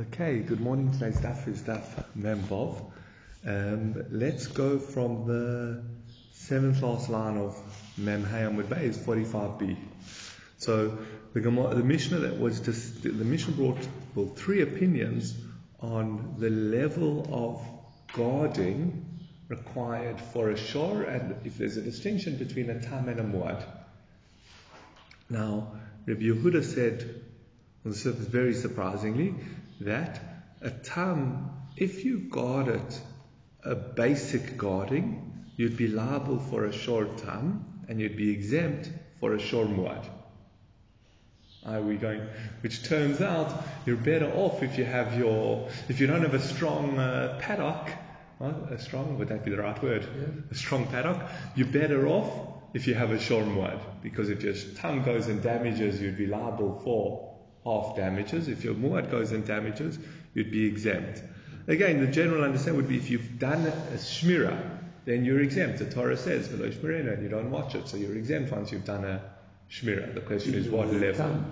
Okay, good morning. Today's daf is daf Memvov. Um, let's go from the seventh last line of Mem Hayam Bay is 45b. So the, the Mishnah that was just, the Mishnah brought well, three opinions on the level of guarding required for a shor and if there's a distinction between a tam and a muad. Now, Rabbi Yehuda said, on the surface very surprisingly, that a tam, if you guard it, a basic guarding, you'd be liable for a shor tam and you'd be exempt for a short muad. Are we going? Which turns out you're better off if you have your, if you don't have a strong uh, paddock, well, a strong, would that be the right word? Yeah. A strong paddock. You're better off if you have a short muad because if your tongue goes and damages, you'd be liable for half damages. If your muad goes in damages, you'd be exempt. Again, the general understanding would be if you've done a shmira, then you're exempt. The Torah says, below shmirena, and you don't watch it, so you're exempt once you've done a shmira. The question Even is what level.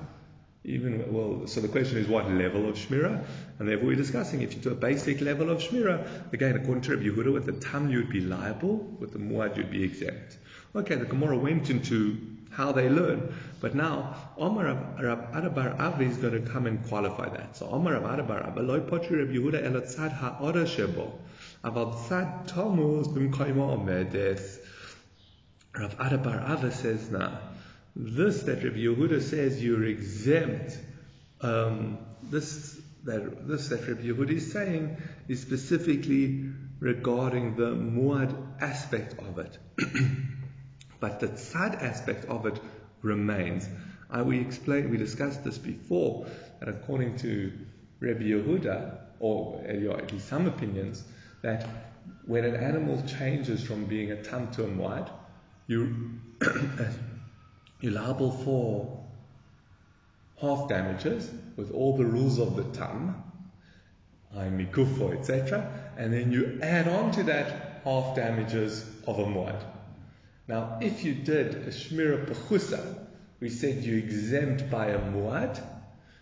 Even well, so the question is what level of shmira, and therefore we're discussing if you do a basic level of shmira. Again, according to Rabbi Yehuda, with the tam you'd be liable, with the muad you'd be exempt. Okay, the Gemara went into how they learn. But now, Omar Rab Adabar Avi is going to come and qualify that. So Omar Rab Adabar Avi, Loi Potri Rab Yehuda Elot Tzad Ha'ora Shebo, Aval Tzad Tomuz B'mkoimo Omedes. Rab Adabar Avi says now, this that Rab Yehuda says you're exempt, um, this that this that Rabbi Yehuda is saying is specifically regarding the muad aspect of it. But the sad aspect of it remains. Uh, we explained, we discussed this before, that according to Rabbi Yehuda, or at least some opinions, that when an animal changes from being a tam to a muad, you, you're liable for half damages with all the rules of the tam, mikufo, etc., and then you add on to that half damages of a muad. Now, if you did a Shmira Pechusa, we said you exempt by a Muad.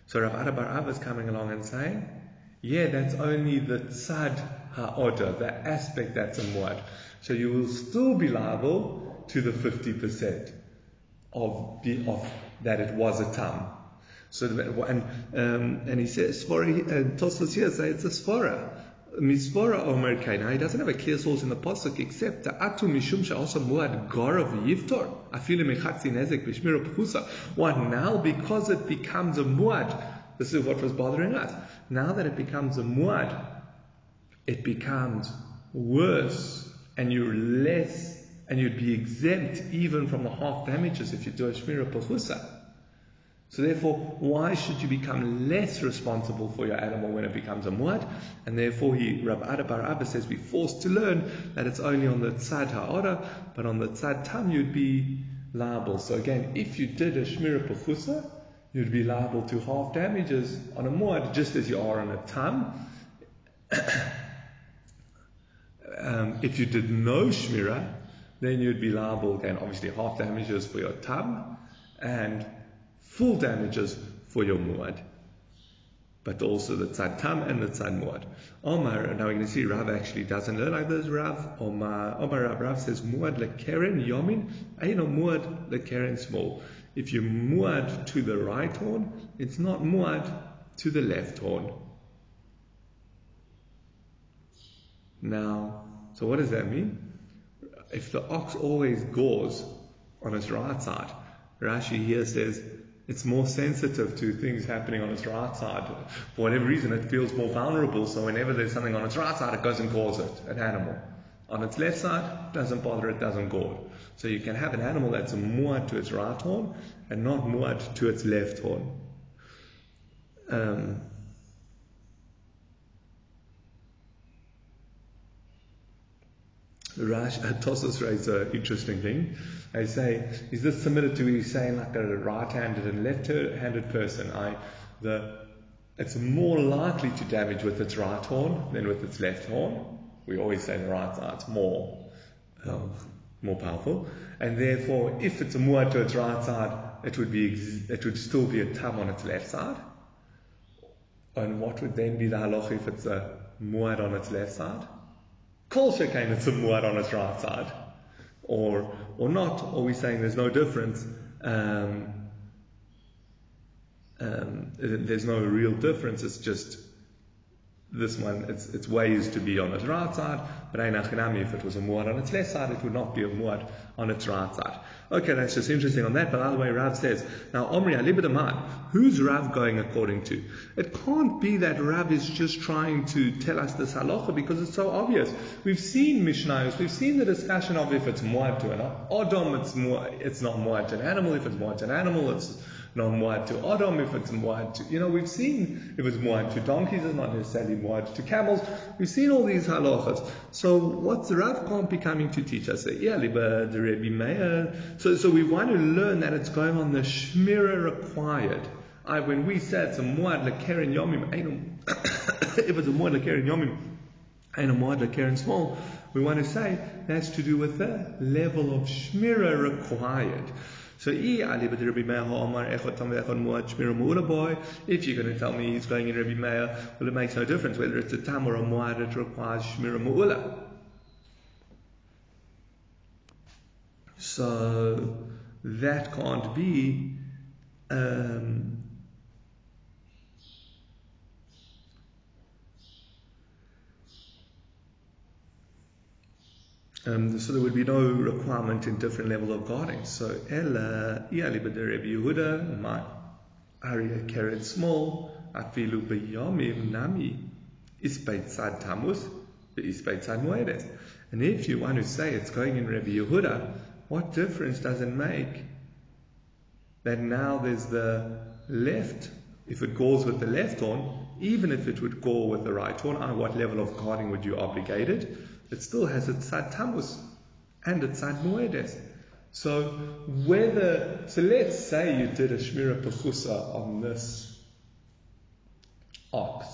So Rav Adabar Av is coming along and saying, yeah, that's only the Tzad Ha'oda, the aspect that's a Muad. So you will still be liable to the 50% of, the, of that it was a Tam. So, and, um, and he says, and Tosfos here say it's a Svara. Misvara Omer Kain. He doesn't have a clear source in the pasuk except Atu Mishum also Muad Garav Yiftor. Afilu Mechatzi Nezek Bishmira Pchusa. What now? Because it becomes a Muad. This is what was bothering us. Now that it becomes a Muad, it becomes worse, and you're less, and you'd be exempt even from the half damages if you do a Shmira Pchusa. So therefore, why should you become less responsible for your animal when it becomes a muad? And therefore, he, Rab Adabar Abba says, we're forced to learn that it's only on the tzad ha'ora, but on the tzad tam you'd be liable. So again, if you did a shmira pechusa, you'd be liable to half damages on a muad, just as you are on a tam. um, if you did no shmira, then you'd be liable again, obviously half damages for your tam, and full damages for your muad. But also the tzad tam and the tzad muad. Omar, now we're going to see Rav actually doesn't learn like this. Rav, Omar, Rav, Rav says muad lekeren yomin, ah, know muad lekeren small. If you muad to the right horn, it's not muad to the left horn. Now, so what does that mean? If the ox always gores on its right side, Rashi here says it's more sensitive to things happening on its right side. For whatever reason, it feels more vulnerable. So whenever there's something on its right side, it goes and gores it, an animal. On its left side, doesn't bother it, doesn't gore. So you can have an animal that's muad to its right horn and not muad to its left horn. Um, Rash, Tossos raised an interesting thing. They say, is this similar to saying like a right-handed and left-handed person? I, the, it's more likely to damage with its right horn than with its left horn. We always say the right side's more, um, more powerful. And therefore, if it's a muad to its right side, it would be, it would still be a tam on its left side. And what would then be the halacha if it's a muad on its left side? Shekain, it's a muad on its right side. Or, or not, or we saying there's no difference. Um, um, there's no real difference, it's just this one, its, its ways to be on its right side, but if it was a muad on its left side, it would not be a muad on its right side. Okay, that's just interesting on that. But the way, Rav says, now Omri Alibadaman, who's Rav going according to? It can't be that Rav is just trying to tell us this halacha because it's so obvious. We've seen Mishnayos, we've seen the discussion of if it's muad to an Adam, it's, it's not muad to an animal, if it's muad to an animal, it's not muad to Adam, if it's muad to, you know, we've seen if it's muad to donkeys, it's not necessarily muad to camels. We've seen all these halachas. So what's the Rav be coming to teach us? Yeah, the Rebbe Meir. So, so we want to learn that it's going on the shmira required. I, when we said it's a muad lekeren yomim, if it's a muad lekeren yomim, ain't a muad lekeren small, we want to say that's to do with the level of shmira required. So, if you're going to tell me he's going in Rabbi Meir, well, it makes no difference whether it's a tam or a muad, it requires shmira mu'ula. So, that can't be. Um, Um, so there would be no requirement in different level of guarding. So Ella Rebbe Yehuda my Arya Keret small Afilu Beyamim Nami Isbeit Tamus Isbeit Sad. And if you want to say it's going in Rebbe Yehuda, what difference does it make that now there's the left, if it goes with the left horn, even if it would go with the right horn, what level of guarding would you obligate it? It still has its side Tammuz and its side Moedes. So whether, so let's say you did a Shmira Pechusa on this ox,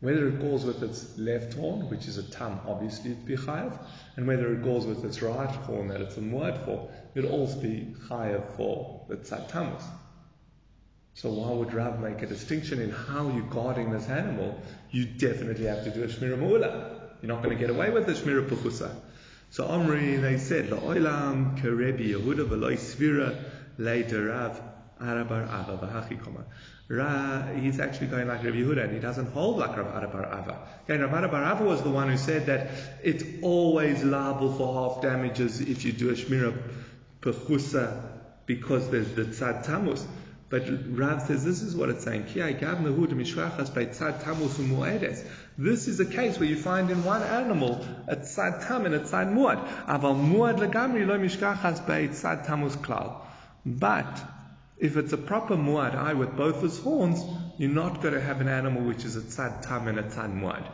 whether it goes with its left horn, which is a tam, obviously it'd be chayav, and whether it goes with its right horn, that it's a muad for, it'd also be chayav for the tzad tamus. So why would Rav make a distinction in how you're guarding this animal? You definitely have to do a shmira mu'ula. You're not going to get away with the Shmira Puchusa. So Omri, they said, La'olam kerebi Yehuda v'loi svira later Rav Arabar Ava v'hachi koma. Ra, he's actually going like Rabbi Yehuda, and he doesn't hold like Rav Arabar Ava. Okay, Rav Arabar Ava was the one who said that it's always liable for half damages if you do a Shmira Pechusa because there's the Tzad Tamus. But Rav says this is what it's saying. This is a case where you find in one animal a tzad tam and a tzad muad. Aval muad legamri lo mishkachas bei tzad tamus klal. But if it's a proper muad eye with both its horns, you're not going to have an animal which is a tzad tam and a tzad muad.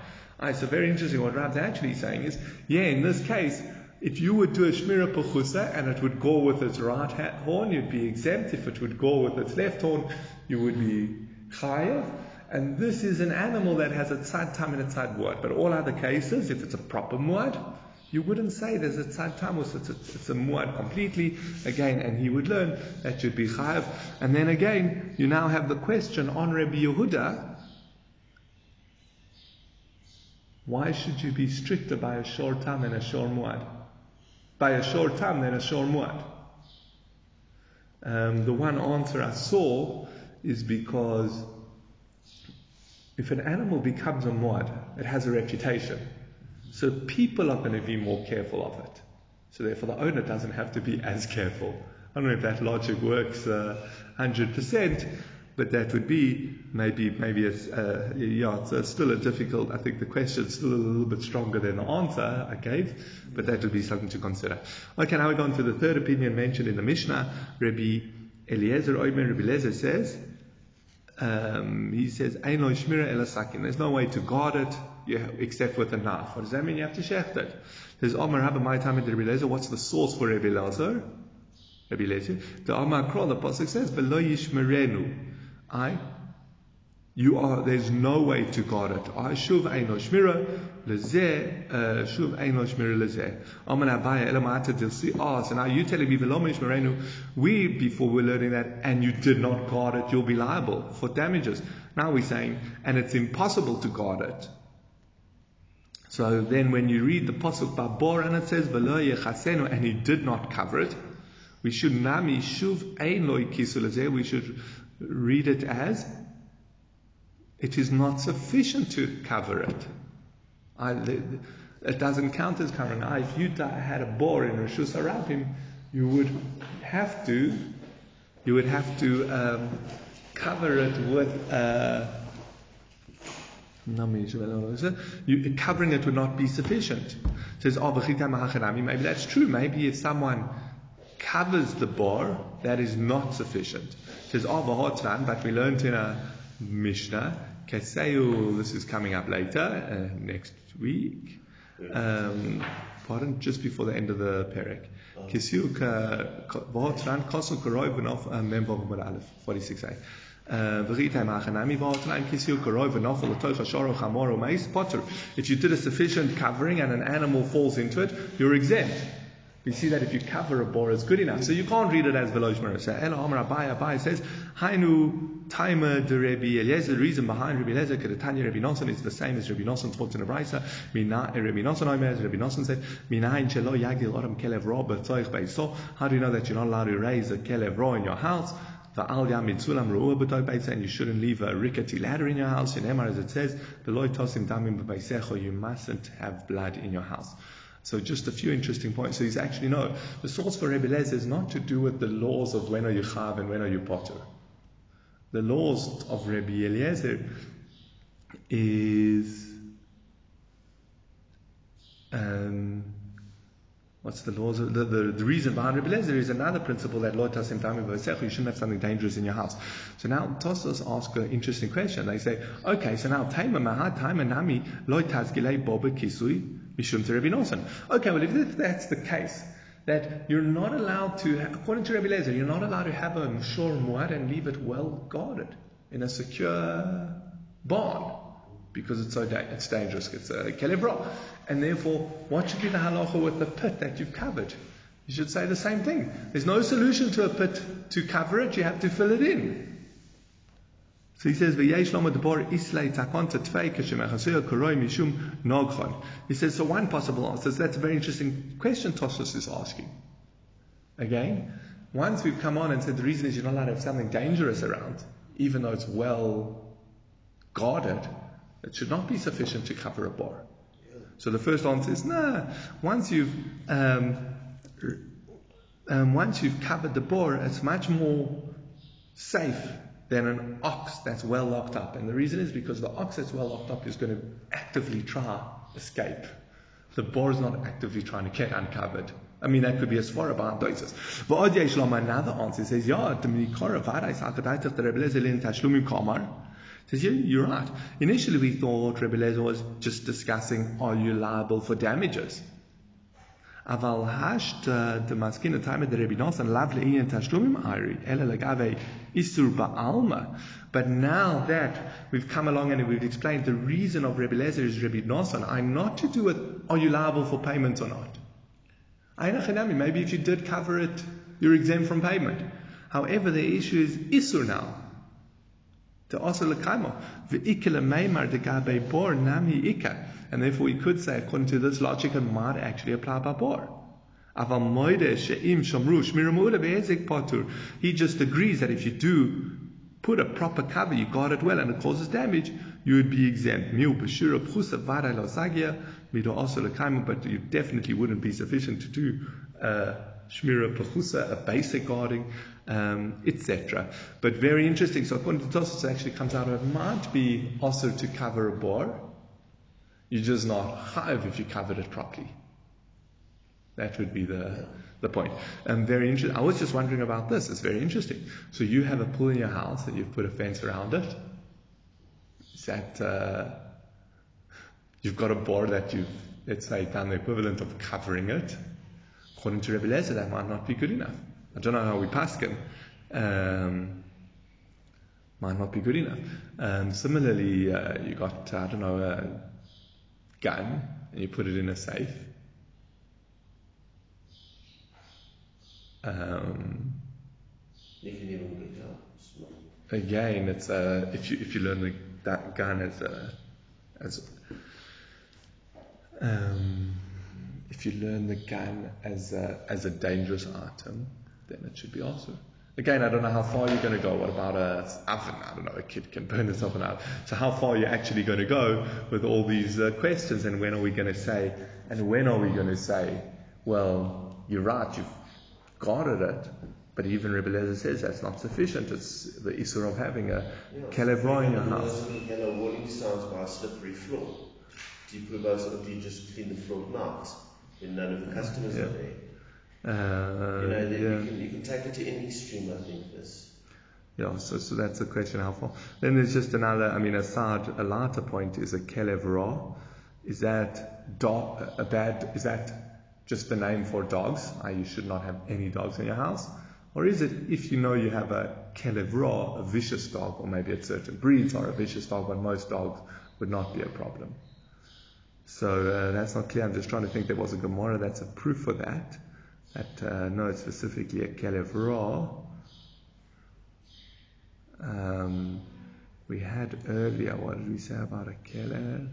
So very interesting. What Rab's actually saying is, yeah, in this case, if you would do a shmira pechusa and it would go with its right horn, you'd be exempt. If it would go with its left horn, you would be chayav. And this is an animal that has a tzad tam and a tzad muad. But all other cases, if it's a proper muad, you wouldn't say there's a tzad tamus, it's a, it's a muad completely. Again, and he would learn that should be chayav. And then again, you now have the question on Rabbi Yehuda. Why should you be stricter by a shor tam and a short muad? By a shor tam than a short muad? Um, the one answer I saw is because if an animal becomes a muad, it has a reputation. So people are going to be more careful of it. So therefore the owner doesn't have to be as careful. I don't know if that logic works uh, 100%, but that would be maybe, maybe it's, uh, yeah, it's still a difficult, I think the question's still a little bit stronger than the answer I gave, but that would be something to consider. Okay, now we go on to the third opinion mentioned in the Mishnah. Rabbi Eliezer Oimer, Rabbi Eliezer says, um, he says, shmira elasakin. There's no way to guard it except with a knife. What does that mean? You have to shecht it. There's Omar Rabbi my time the Rebbe What's the source for Rabbi Lezer? Rabbi Lezer. The Omar Kro, the Pasuk says, Velo yishmerenu. I, You are, there's no way to guard it. I shuv eino shmira lezeh, shuv eino shmira lezeh. Amen abaya elamata dilsi. Ah, so now you telling me velomish merenu, we, before we're learning that, and you did not guard it, you'll be liable for damages. Now we're saying, and it's impossible to guard it. So then when you read the Pasuk Babor and it says, Velo and he did not cover it, we should nami shuv ein loy we should read it as, it is not sufficient to cover it. I, it doesn't count as covering. Ah, if you had a bore in Rishus Harabim, you would have to, you would have to um, cover it with. Uh, you, covering it would not be sufficient. Says, oh, maybe that's true. Maybe if someone covers the bar, that is not sufficient. It says, oh, but we learned in a Mishnah Keseu, this is coming up later, uh, next week. Um, pardon, just before the end of the parak. Keseu v'hotran kosu koroi v'nof member of Aleph, 46a. If you did a sufficient covering and an animal falls into it, you're exempt. We see that if you cover a bore, it's good enough. So you can't read it as Velosh Marasa. El Amar Abaye Abaye says, Hainu Taima de Rabbi Eliezer. The reason behind Rabbi Eliezer, Kedatanya Rabbi Nosson, is the same as Rabbi Nosson taught in the Brisa. Rabbi Nosson Omer, Rabbi Nosson said, Minayin Shelo Yagdil Oram Kelev Ro B'Tzoich So, how do you know that you're not allowed to raise a Kelev Ro in your house? And you shouldn't leave a rickety ladder in your house. In Emar, as it says, you mustn't have blood in your house. So just a few interesting points. So he's actually no. The source for Rebbe Lezer is not to do with the laws of when are you chav and when are you potter. The laws of Rebbe Eliezer is um, what's the laws? Of, the, the, the reason behind Rebbe Lezer is another principle that Lord Tasim Tami You shouldn't have something dangerous in your house. So now Tosos ask an interesting question. They say, okay, so now Taima Mahad Taima Nami Lord Tazgilei Boba Kisui Mishum to Rabbi. Okay, well, if that's the case, that you're not allowed to, according to Rabbi Lezer, you're not allowed to have a Mshor Muad and leave it well guarded in a secure barn because it's so da- it's dangerous. It's a kelebra. And therefore, what should be the halacha with the pit that you've covered? You should say the same thing. There's no solution to a pit to cover it, you have to fill it in. So he says. He says, so one possible answer is that's a very interesting question Tosos is asking. Again, once we've come on and said the reason is you're not allowed to have something dangerous around, even though it's well guarded, it should not be sufficient to cover a bar. So the first answer is, nah, once you've um, um, once you've covered the bar, it's much more safe than an ox that's well locked up. And the reason is because the ox that's well locked up is going to actively try escape. The boar is not actively trying to get uncovered. I mean, that could be as far about doises. But another answer says, yeah, says, yeah, you're right. Initially we thought Rebbe was just discussing, are you liable for damages? אבל השת דמסכין הטיימה דרבי נוסן לאו לעניין תשלומים ארי, אלא לגבי Isur Ba'alma. But now that we've come along and we've explained the reason of Rebbe Lezer is Rebbe Nosson, I'm not to do it. are you liable for payment or not. Maybe if you did cover it, you're exempt from payment. However, the issue is Isur now. The also lekaimo. Ve'ikele meimar de bor nami ika. And therefore we could say, according to this logic, it might actually apply by bor. He just agrees that if you do put a proper cover, you guard it well, and it causes damage, you would be exempt. But you definitely wouldn't be sufficient to do uh, a basic guarding, um, etc. But very interesting. So according to Tosos, it actually comes out it might be also to cover a bar you're just not hive if you covered it properly. That would be the, the point. And very interesting. I was just wondering about this. It's very interesting. So you have a pool in your house and you've put a fence around it. Is that, uh, you've got a board that you've, let's say, done the equivalent of covering it. According to Rebbe that might not be good enough. I don't know how we pass it. Um, might not be good enough. Um, similarly, uh, you got, I don't know, a gun, and you put it in a safe. Um, again, it's uh, if you if you learn the, that gun as a as um, if you learn the gun as a as a dangerous item, then it should be also. Again, I don't know how far you're going to go. What about a oven? I don't know. A kid can burn an oven. So how far are you actually going to go with all these uh, questions? And when are we going to say? And when are we going to say? Well, you're right. You've guarded it. But even Rebbe Lezer says that's not sufficient. It's the issue of having a yeah, kelevra in your house. Yellow warning signs by a slippery floor. Do you put those, or do you just clean the floor at night when none of the customers yeah. are there? Uh, you know, yeah. you, can, you can take it to any extreme, I think, this. Yeah, so, so that's the question how far. Then there's just another, I mean, a side, a later point is a kelev ra. Is that dog, a bad, is that just the name for dogs? You should not have any dogs in your house? Or is it if you know you have a kelev ra, a vicious dog, or maybe it's certain breeds are a vicious dog, but most dogs would not be a problem? So uh, that's not clear. I'm just trying to think there was a Gemara that's a proof for that that uh, it's specifically a Kelev Ra. Um, we had earlier, what did we say about a Kelev?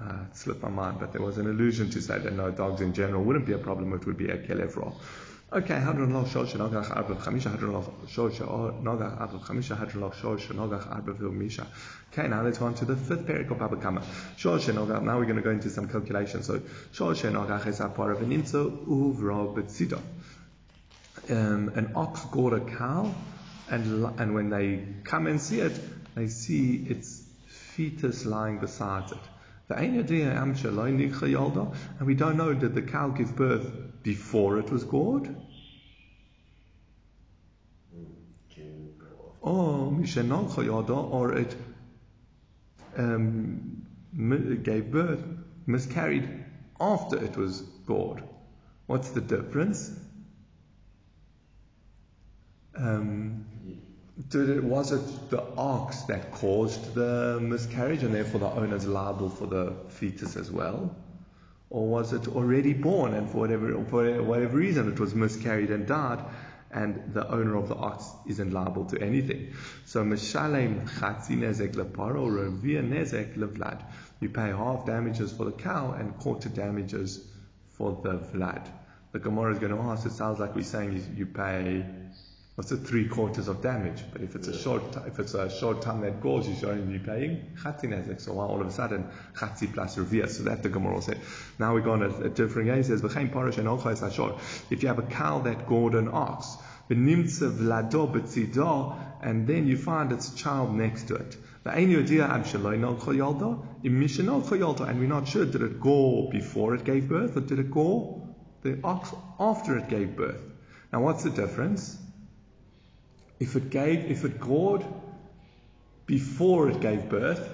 Uh, it slipped my mind, but there was an allusion to say that no dogs in general wouldn't be a problem, it would be a Kelev Ra. Okay, hadron lo shol shenogach arba v'chamisha, hadron lo shol shenogach arba v'chamisha, hadron lo shol shenogach arba v'misha. Okay, now let's on to the fifth parak of Baba Kama. Shol shenogach, now we're going to go into some calculations. So, shenogach is a part of an imtzo uvro betzido. Um, an ox gored a cow, and, and when they come and see it, they see its fetus lying beside it. And we don't know, did the cow give birth before it was gored? Or or it um, gave birth, miscarried after it was gored. What's the difference? Um, was it the ox that caused the miscarriage and therefore the owner is liable for the fetus as well? Or was it already born and for whatever, for whatever reason it was miscarried and died and the owner of the ox isn't liable to anything? So, Mishalem Chatzi Nezek Leparo Ravia Nezek Levlad. You pay half damages for the cow and quarter damages for the vlad. The Gemara is going to ask, it sounds like we're saying you pay what's the three quarters of damage? But if it's a short, if it's a short time that goes, you should only be paying chatzi nezek. So all of a sudden chatzi plus revia. So that the Gemara said. Now we're going a, a different guy. He says v'chein parish and olcha ashor. If you have a cow that gored an ox, v'nimtza vlado b'tzido, and then you find its child next to it. And we're not sure, did it go before it gave birth or did it go the ox after it gave birth? Now what's the difference? If it gave, if it gored before it gave birth,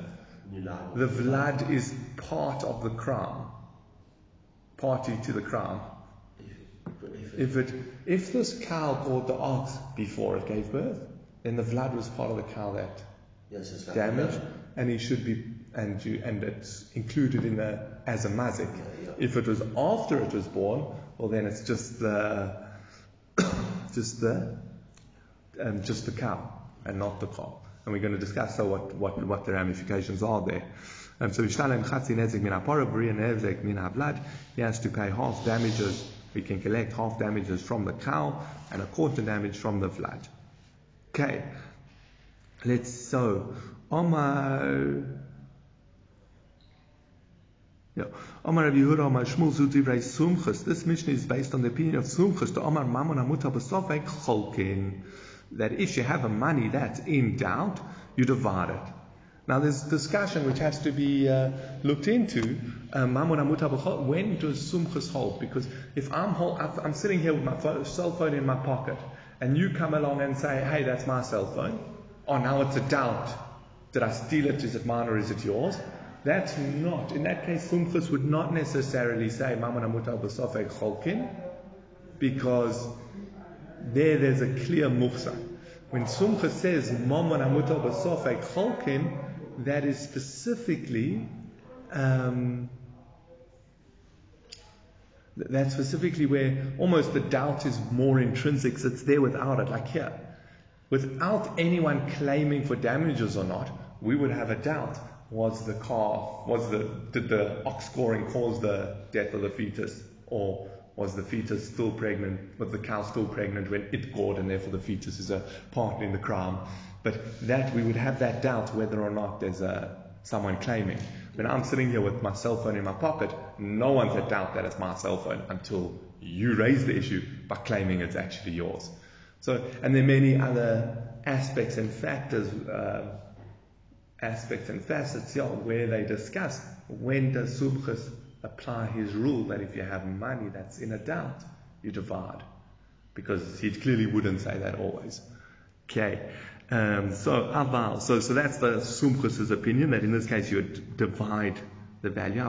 the vlad is part of the crown, party to the crown. If it, if this cow gored the ox before it gave birth, then the vlad was part of the cow that yes, damaged, and he should be, and you, and it's included in the as a mazik. Yeah, yeah. If it was after it was born, well then it's just the, just the um, just the cow and not the cow. And we're going to discuss so what, what, what the ramifications are there. Um, so Min Min he has to pay half damages. We can collect half damages from the cow and a quarter damage from the vlad. Okay. Let's so Omar yeah. Omar Rabbi Yehuda, Omar Shmuel Zuti Rei Sumchus. This mission is based on the opinion of Sumchus. The Omar Mammon Amuta B'Sofek Cholkin that if you have a money that's in doubt, you divide it. Now there's discussion which has to be uh, looked into. Um, when does sumchus hold? Because if I'm, hold, I'm sitting here with my cell phone in my pocket, and you come along and say, "Hey, that's my cell phone," oh, now it's a doubt. Did I steal it? Is it mine or is it yours? That's not, in that case, Sumchus would not necessarily say Basofek Cholkin, because there there's a clear muhsa. When Sumchus says Mammon Amutal Basofek Cholkin, that is specifically um, that's specifically where almost the doubt is more intrinsic, so it's there without it. Like here, without anyone claiming for damages or not, we would have a doubt. Was the car, was the, did the ox scoring cause the death of the fetus? Or was the fetus still pregnant, was the cow still pregnant when it gored and therefore the fetus is a partner in the crime? But that, we would have that doubt whether or not there's a, someone claiming. When I'm sitting here with my cell phone in my pocket, no one's a doubt that it's my cell phone until you raise the issue by claiming it's actually yours. So, and there are many other aspects and factors, uh, aspects and facets yeah, where they discuss when does Sumchus apply his rule that if you have money that's in a doubt, you divide. Because he clearly wouldn't say that always. Okay. Um, so aval, so so that's the Sumchus's opinion that in this case you would divide the value.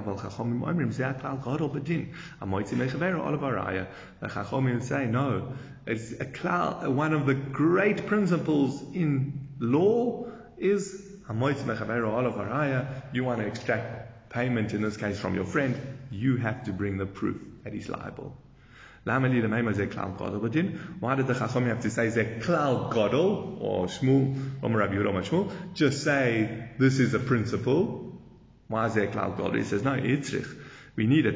Mechavera olavaraya. The chachomim say no. It's a klal. One of the great principles in law is. You want to extract payment in this case from your friend. You have to bring the proof that he's liable. Why did the Chacham have to say Zeklal Godel or Shmuel or Rabbi Yehuda Shmuel? Just say this is a principle. Why is Zeklal Godel? He says no, Itzrich. We need it.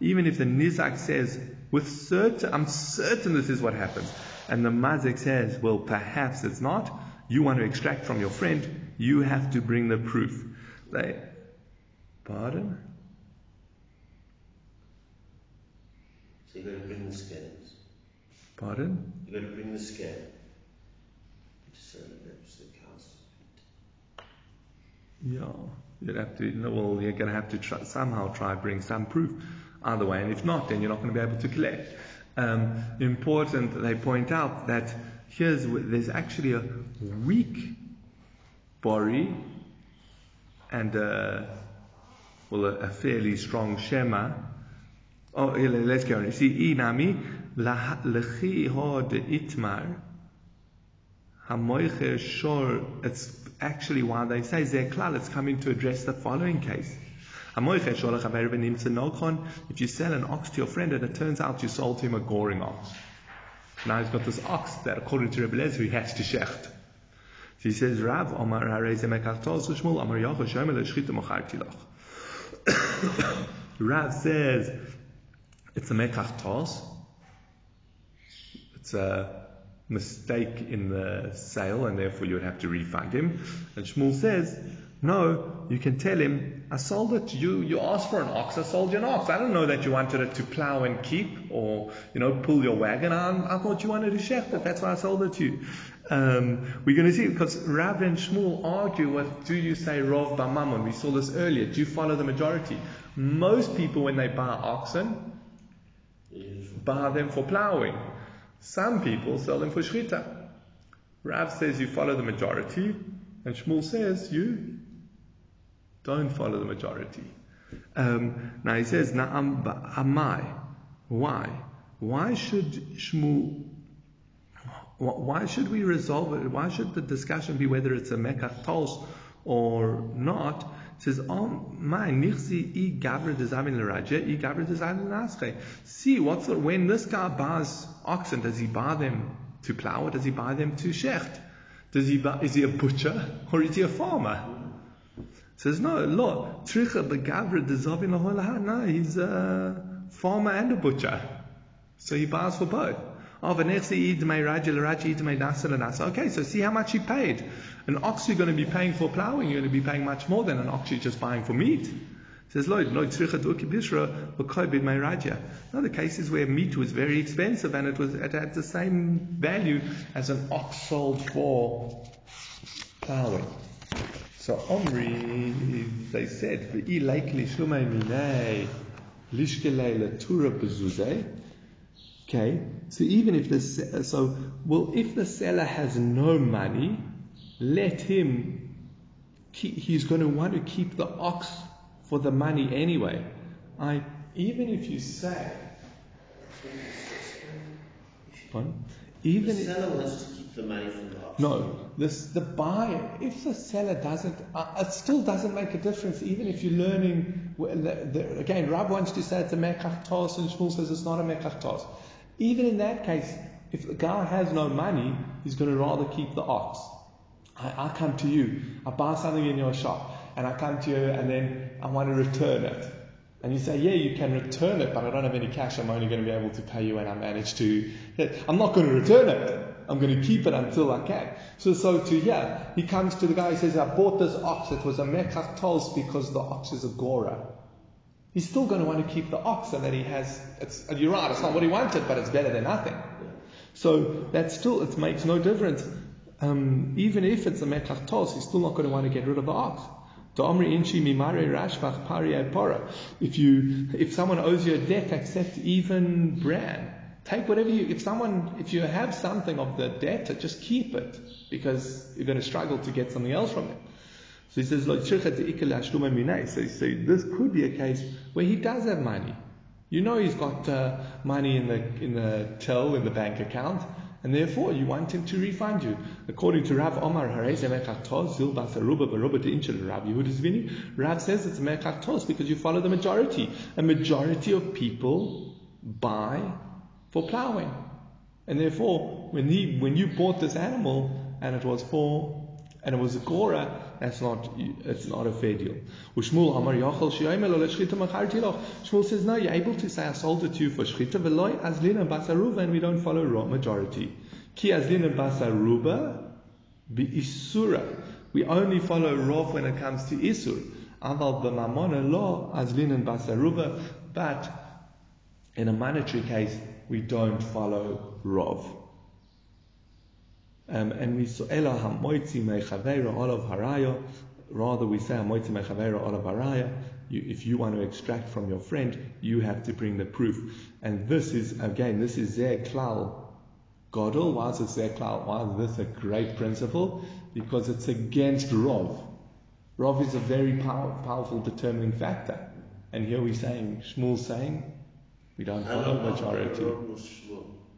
Even if the nizak says with certain, I'm certain this is what happens, and the mazik says, well, perhaps it's not. You want to extract from your friend, you have to bring the proof. They, Pardon? So you got to bring the scales. Pardon? You got to bring the scale. So that's the council. Yeah, you'd have to. Well, you're going to have to try, somehow try bring some proof either way, and if not, then you're not going to be able to collect. Um, important, they point out that here's there's actually a weak bori and a well, a, a fairly strong Shema. Oh, let's go on. See, inami lechi hod itmar hamoicher shor. It's actually why they say zeklal. It's coming to address the following case. If you sell an ox to your friend and it turns out you sold him a goring ox, now he's got this ox that, according to Rebbe Lezer, he has to shecht. So he says, Rav, Omar Hareze Mekachtos Shmuel, Omar Yochel Shomer Leshchita Mocharti Loch. Rav says it's a mekach tos. It's a mistake in the sale, and therefore you would have to refund him. And Shmuel says, no, you can tell him, I sold it to you. You asked for an ox. I sold you an ox. I don't know that you wanted it to plow and keep or, you know, pull your wagon. I, I thought you wanted to shecht it. That's why I sold it to you. Um, we're going to see because Rav and Shmuel argue with do you say Rov Bamamon? We saw this earlier. Do you follow the majority? Most people, when they buy oxen, buy them for plowing. Some people sell them for shchita. Rav says you follow the majority, and Shmuel says you don't follow the majority. Um, now he says, Na'am amai. Why? Why should Shmuel why should we resolve it? Why should the discussion be whether it's a mekach tos or not? It says, "Oh my, dezamin l'asche." See, what's the, when this guy buys oxen, does he buy them to plow or does he buy them to shecht? Does he buy, is he a butcher or is he a farmer? It says no, lo tricha begavra dezavin No, he's a farmer and a butcher, so he buys for both. Oh, okay, so see how much he paid. An ox you're going to be paying for plowing, you're going to be paying much more than an ox you're just buying for meat. says Lloyd, Lloyd Other cases where meat was very expensive and it was it had the same value as an ox sold for plowing. So Omri, they said, Okay, so even if the so well, if the seller has no money, let him. Keep, he's going to want to keep the ox for the money anyway. I even if you say, even the the money from the. No, this the buyer. If the seller doesn't, uh, it still doesn't make a difference. Even if you're learning, the, the, again, Rab wants to say it's a mekach tos, and Shmuel says it's not a mekach tos. Even in that case, if the guy has no money, he's going to rather keep the ox. I, I come to you, I buy something in your shop, and I come to you, and then I want to return it. And you say, yeah, you can return it, but I don't have any cash. I'm only going to be able to pay you when I manage to. I'm not going to return it. I'm going to keep it until I can. So, so to here, he comes to the guy, he says, I bought this ox. It was a mekach tos because the ox is a gora he's still going to want to keep the ox and that he has, it's, you're right, it's not what he wanted, but it's better than nothing. So that still, it makes no difference. Um, even if it's a mekach tos, he's still not going to want to get rid of the ox. If you, if someone owes you a debt, accept even bran. Take whatever you, if someone, if you have something of the debt, just keep it because you're going to struggle to get something else from it. So he says, so, so this could be a case where he does have money. You know he's got uh, money in the in the till in the bank account, and therefore you want him to refund you. According to Rav Omar Rav says it's mekach because you follow the majority. A majority of people buy for plowing, and therefore when he when you bought this animal and it was for and it was a Gora, that's not, it's not a fair deal. Shmuel Amar Yachal Shmuel says, no, you're able to say, I sold it to you for Shchita, Veloy Azlin and Basaruba, and we don't follow raw majority. Ki Azlin and Basaruba, be Isura. We only follow Rav when it comes to Isur. Aval b'mamona lo Azlin and Basaruba, but in a monetary case, we don't follow Rav. Um, and we saw Ela mechavera olav haraya. Rather, we say mechavera olav haraya. If you want to extract from your friend, you have to bring the proof. And this is again, this is their klal godel. Why is this klal? Why is this a great principle? Because it's against rov. Rov is a very power, powerful determining factor. And here we're saying, Shmuel's saying, we don't follow majority.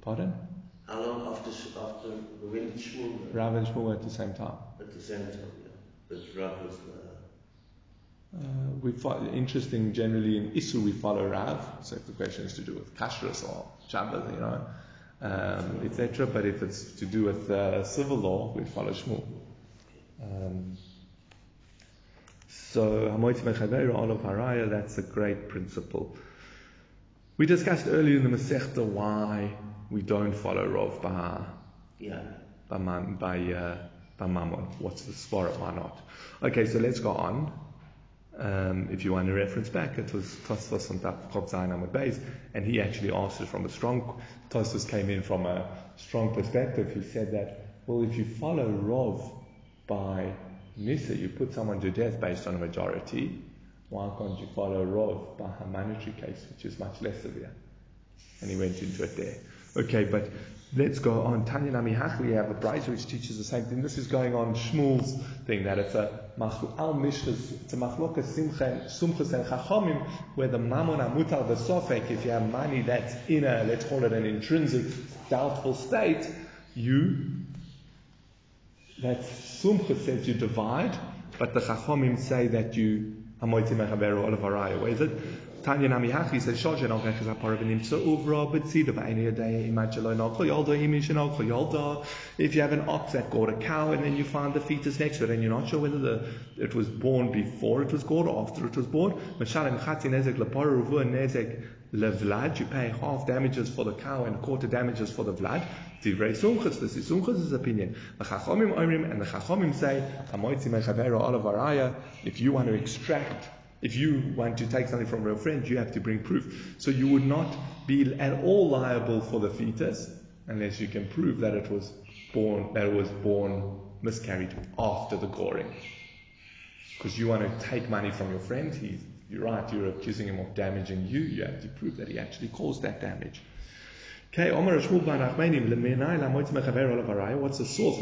Pardon? How long after after when did Shmuel? Rav and Shmuel at the same time. At the same time, yeah. But Rav was. Uh, we find interesting generally in Isu we follow Rav. So if the question is to do with kashrus or Shabbat, you know, um, etc. But if it's to do with uh, civil law, we follow Shmuel. Um, so Hamoit Mechaveira Olav Haraya, that's a great principle. We discussed earlier in the Masechta why we don't follow Rav by, yeah. by, by, uh, by Mammon. What's the svara? Why not? Okay, so let's go on. Um, if you want to reference back, it was Tosfos on Chav Zayin Amud Beis, and he actually asked it from a strong. Tosfos came in from a strong perspective. He said that, well, if you follow Rav by Nisa, you put someone to death based on a majority. Why can't you follow Rav by monetary case, which is much less severe? And he went into it there. Okay, but let's go on. Tanya Namihach, we have a Braisa which teaches the same thing. This is going on Shmuel's thing, that it's a al mishkas, it's a machlokas sumchas and chachomim, where the mammon amutal the sofek, if you have money that's in a, let's call it an intrinsic, doubtful state, you, that sumchas says you divide, but the chachomim say that you, amoiti mechaber olav where is it? Tanya says, Uvra If you have an ox that gored a cow and then you find the fetus next to it and you're not sure whether the, it was born before it was gored or after it was born, Mashalim Chatzi Nezek Lepara Ruvu Nezek Levlad, you pay half damages for the cow and quarter damages for the vlad. Divrei this is Sumchas' opinion. The Chachomim Omrim and the Chachomim say, if you want to extract if you want to take something from a friend, you have to bring proof. So you would not be at all liable for the fetus unless you can prove that it was born, that it was born miscarried after the goring. Because you want to take money from your friend, he's, you're right, you're accusing him of damaging you, you have to prove that he actually caused that damage. Okay. What's the source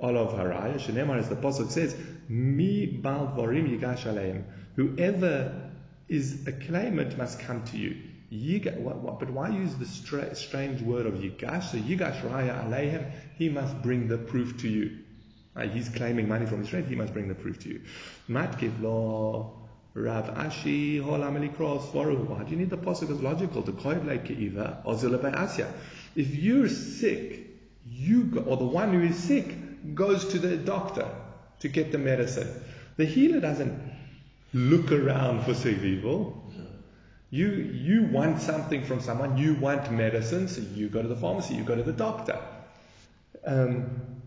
olav haraya? Shenemar, as the pasuk says, mi bal dvarim yigash aleim. Whoever is a claimant must come to you. Yiga, what, what, but why use the stra- strange word of yigash? So yigash raya aleihem. He must bring the proof to you. Uh, he's claiming money from his friend. He must bring the proof to you. Matkiv lo Rav Ashi Holameli Cross Why do you need the pasuk is logical to koiv like Keiva Asya? If you're sick, you go, or the one who is sick goes to the doctor to get the medicine. The healer doesn't look around for sick people. You you want something from someone, you want medicine, so you go to the pharmacy, you go to the doctor. Um,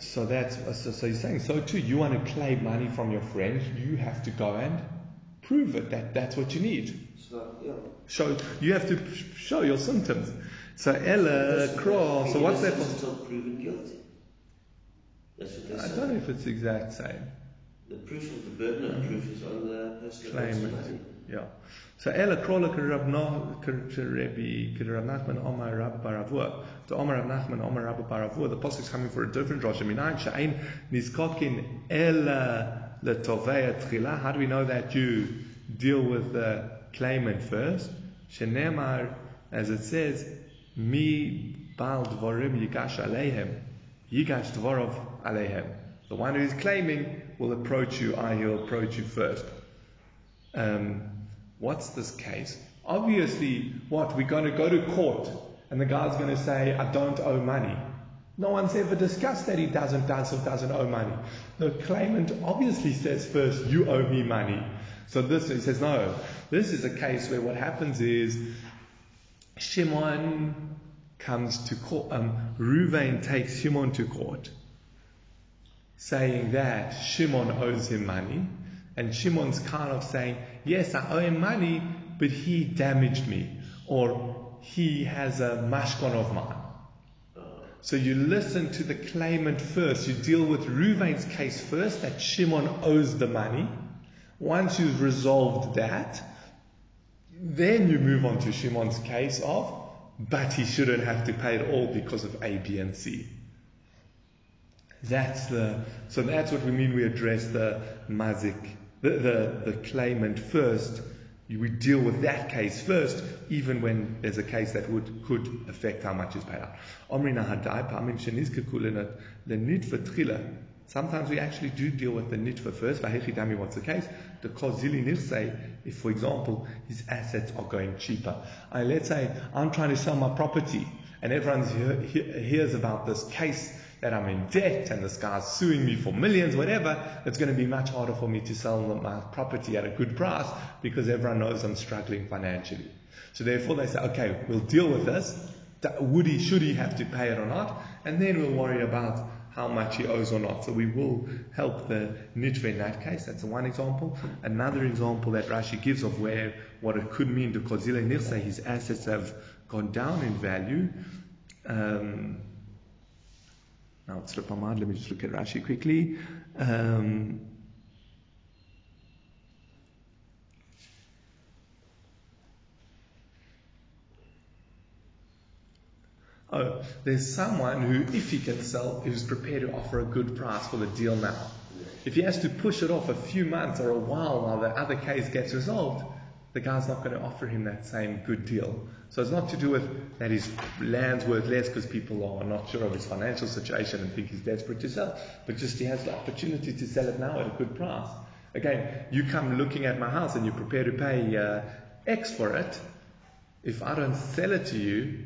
So that's so, so he's saying so too. You want to claim money from your friend, you have to go and prove it. That that's what you need. So, yeah. Show you have to show your symptoms. So Ella cross. So what's that? Until proven guilty. That's what they I say. don't know if it's the exact same. The proof of the burden of proof is on the person Claimant. Yeah. So Ella krola Rabbi Nachman Omar Rabba bar Avuha. To Omar Rav Nachman Omar Rabba bar Avuha. The coming for a different drasha. Minayin she'ain nizkokin Ella letovei tchila. How do we know that you deal with the claimant first? Shenemar, as it says, mi bal dvorim yigash aleihem. Yigash dvorov aleihem. The one who is claiming will approach you. I will approach you first. Um, what's this case? Obviously, what? We're going to go to court and the guy's going to say, I don't owe money. No one's ever discussed that he doesn't, doesn't, doesn't owe money. The claimant obviously says first, you owe me money. So this, he says, no. This is a case where what happens is Shimon comes to court, um, Ruvain takes Shimon to court, saying that Shimon owes him money. And Shimon's kind of saying, Yes, I owe him money, but he damaged me. Or he has a mashkon of mine. So you listen to the claimant first. You deal with Ruvain's case first, that Shimon owes the money. Once you've resolved that, then you move on to Shimon's case of, but he shouldn't have to pay it all because of A, B, and C. That's the, so that's what we mean we address the mazik the, the, the claimant first. We deal with that case first, even when there's a case that would could affect how much is paid out. Sometimes we actually do deal with the nitva first. What's the case? The kozili nirse, if for example his assets are going cheaper. I, let's say I'm trying to sell my property, and everyone hears about this case that I'm in debt and this guy's suing me for millions, whatever, it's going to be much harder for me to sell my property at a good price because everyone knows I'm struggling financially. So therefore they say, okay, we'll deal with this. Would he, should he have to pay it or not? And then we'll worry about how much he owes or not. So we will help the nitve in that case. That's one example. Another example that Rashi gives of where what it could mean to Kozile Nirse, his assets have gone down in value. Um, now it's Rapamad. Let me just look at Rashi quickly. Um, Oh, there's someone who, if he can sell, is prepared to offer a good price for the deal now. If he has to push it off a few months or a while while the other case gets resolved, the guy's not going to offer him that same good deal. So it's not to do with that his land's worth less because people are not sure of his financial situation and think he's desperate to sell, but just he has the opportunity to sell it now at a good price. Again, you come looking at my house and you're prepared to pay uh, X for it. If I don't sell it to you,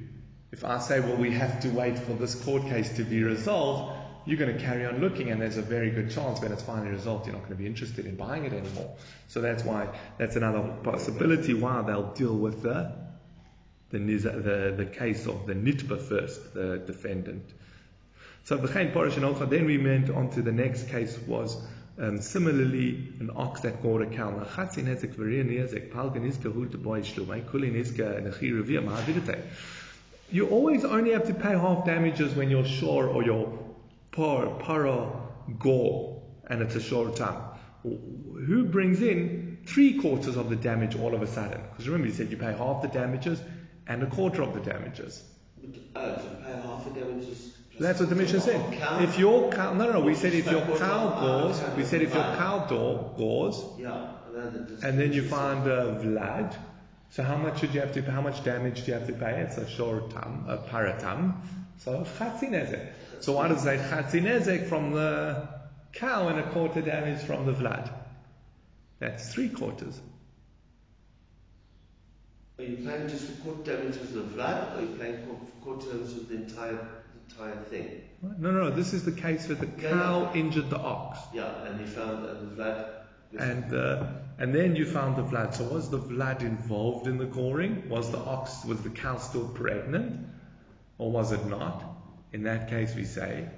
if I say, well, we have to wait for this court case to be resolved, you're going to carry on looking, and there's a very good chance when it's finally resolved, you're not going to be interested in buying it anymore. So that's why that's another possibility why they'll deal with the the the, the case of the nitba first, the defendant. So then we went on to the next case was um, similarly an ox that gored a cow. You always only have to pay half damages when you're sure or your par, para gore and it's a shor tam. Who brings in three quarters of the damage all of a sudden. Because remember, you said you pay half the damages and a quarter of the damages. Oh, so pay half the damages. That's what the Mishnah said. If your cow, no, no, we said if your cow gores, we said if your cow door gores, and then you find a vlad, so how much should you have to, how much damage do you have to pay? It's a shor tam, a paratam. So chatzinezek. So why does it say chatzinezek from the cow and a quarter damage from the vlad? That's three quarters. Are you paying just the quarter damage of the vlad, or are you paying quarter damage of the entire entire thing? No, no, no. This is the case where the cow injured the ox. Yeah, and he found uh, the vlad. And uh, and then you found the vlad. So was the vlad involved in the goring? Was the ox, was the cow still pregnant, or was it not? In that case, we say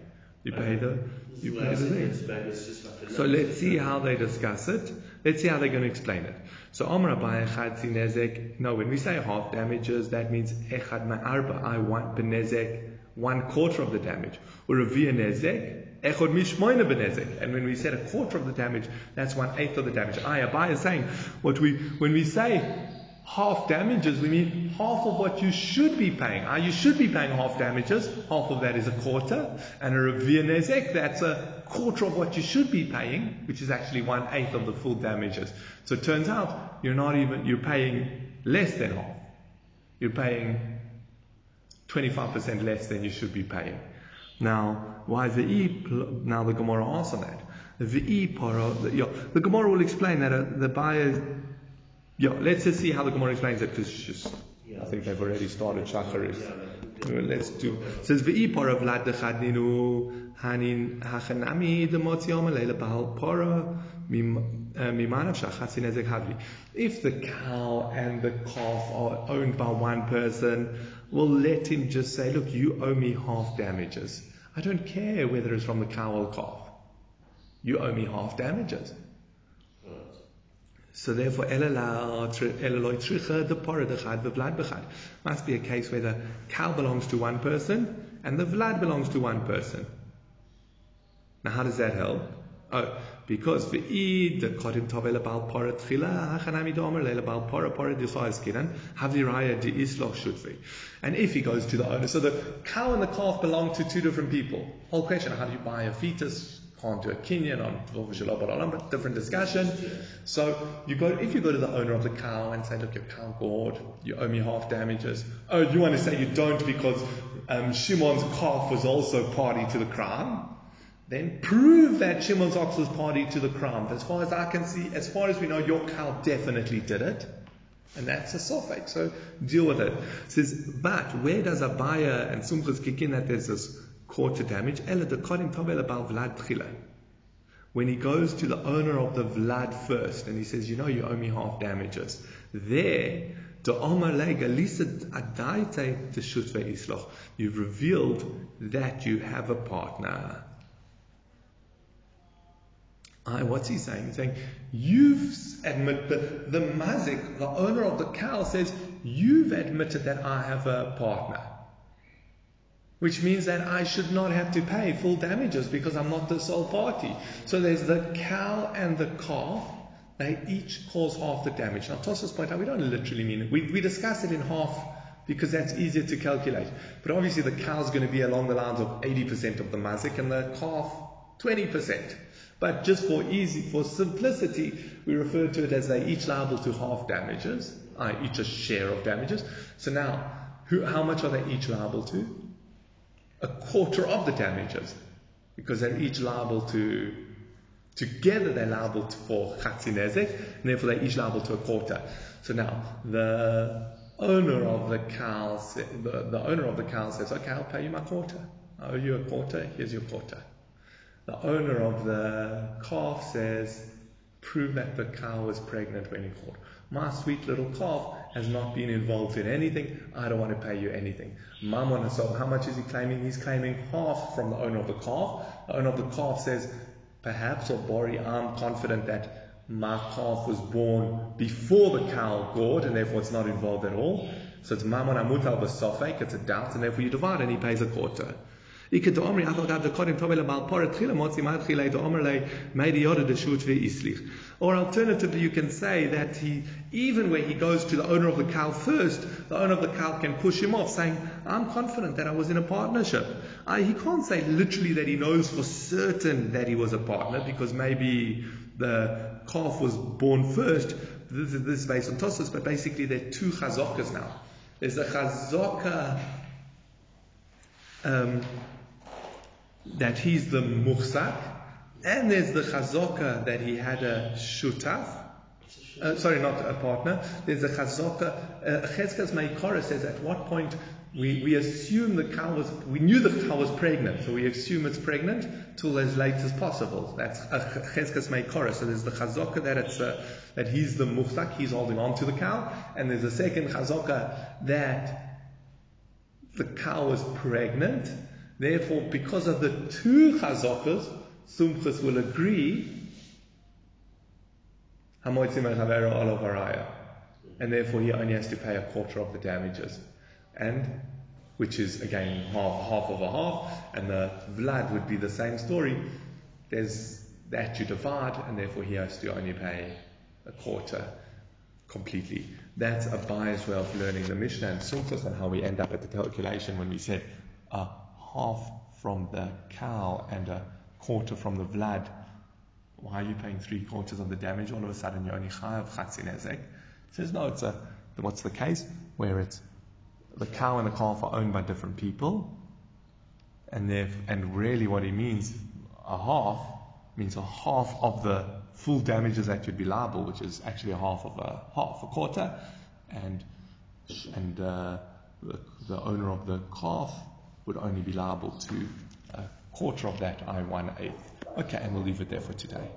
you pay the you pay the thing. So let's see how they discuss it. Let's see how they're going to explain it. So Amr Chatzi Nezek. No, when we say half damages, that means Echad Ma'arba. I want Benezek, one quarter of the damage. Or a Via Nezek, Echad Mishmoina Benezek. And when we said a quarter of the damage, that's one eighth of the damage. I Abaye is saying what we when we say half damages, we mean half of what you should be paying. Uh, you should be paying half damages. Half of that is a quarter. And a Revia Nezek, that's a quarter of what you should be paying, which is actually one eighth of the full damages. So it turns out you're not even, you're paying less than half. You're paying 25% less than you should be paying. Now, why the E, now the Gemara asks on that. The E yeah, the Gemara will explain that uh, the Abaye yeah, let's just see how the Gemara explains it because just I think they've already started Shacharis. Let's do. It says ve'ipar of lad dechadninu hanin hachanami demotiom leila bahal para eh, mimanav shachatzin ezek havli. If the cow and the calf are owned by one person, we'll let him just say, look, you owe me half damages. I don't care whether it's from the cow or calf. You owe me half damages. So therefore, the para the vlad must be a case where the cow belongs to one person and the vlad belongs to one person. Now, how does that help? Oh, because the id the kodim tovel about para tchila hachanami domer leil about para para disayis kiran havli raya de isloch shutvi. And if he goes to the owner, so the cow and the calf belong to two different people. Whole question: How do you buy a fetus? Can't do a kinyan on but different discussion. So you go if you go to the owner of the cow and say, look, your cow gored, you owe me half damages. Oh, you want to say you don't because um, Shimon's calf was also party to the crime. Then prove that Shimon's ox was party to the crime. As far as I can see, as far as we know, your cow definitely did it. And that's a sulfate. So deal with it. it says, but where does Abaye and Sumchus kick in that there's this quarter damage. When he goes to the owner of the Vlad first and he says, You know, you owe me half damages. There, you've revealed that you have a partner. I, what's he saying? He's saying, You've admitted, the, the mazik, the owner of the cow says, You've admitted that I have a partner which means that I should not have to pay full damages because I'm not the sole party. So there's the cow and the calf. They each cause half the damage. Now, Tosfos point out we don't literally mean it. We, we discuss it in half because that's easier to calculate. But obviously, the cow is going to be along the lines of 80% of the mazik and the calf 20%. But just for easy, for simplicity, we refer to it as they each liable to half damages, I each a share of damages. So now, who, how much are they each liable to? A quarter of the damages because they're each liable to, together they're liable for chatzinezek, and therefore they're each liable to a quarter. So now the owner of the cow, the, the owner of the cow says, okay, I'll pay you my quarter. I owe you a quarter, here's your quarter. The owner of the calf says, prove that the cow was pregnant when you caught. My sweet little calf has not been involved in anything. I don't want to pay you anything. Mammon, so how much is he claiming? He's claiming half from the owner of the calf. The owner of the calf says, perhaps, or Bori, I'm confident that my calf was born before the cow gored, and therefore it's not involved at all. So it's mammon amutal b'sofek, it's a doubt, and therefore you divide and he pays a quarter. Or alternatively, you can say that he, even when he goes to the owner of the cow first, the owner of the cow can push him off, saying, I'm confident that I was in a partnership. He can't say literally that he knows for certain that he was a partner, because maybe the calf was born first. This is, this is based on Tosfos, but basically there are two chazokas now. There's a chazaka um, that he's the muhsak, and there's the chazaka that he had a shutaf. Uh, sorry, not a partner. There's a chazaka. Uh, Cheskas Meikora says at what point we, we assume the cow was, we knew the cow was pregnant, so we assume it's pregnant till as late as possible. That's a Cheskas Meikora. So there's the chazaka that it's, uh, that he's the muhsak, he's holding on to the cow, and there's a second chazaka that the cow was pregnant. Therefore, because of the two chazakas, Sumchus will agree and therefore he only has to pay a quarter of the damages. And which is again half half of a half, and the Vlad would be the same story. There's that you divide, and therefore he has to only pay a quarter completely. That's Abaye's way of learning the Mishnah and Sumchus and how we end up at the calculation when we say a ah, half from the cow and a quarter from the Vlad. Why are you paying three quarters of the damage? All of a sudden you're only chayav chatzin ezek. says no, it's a, what's the case? Where it's the cow and the calf are owned by different people, and and really what he means, a half means a half of the full damages that you'd be liable, which is actually a half of a half a quarter, and and uh, the, the owner of the calf would only be liable to a quarter of that, I one eighth. Okay, and we'll leave it there for today.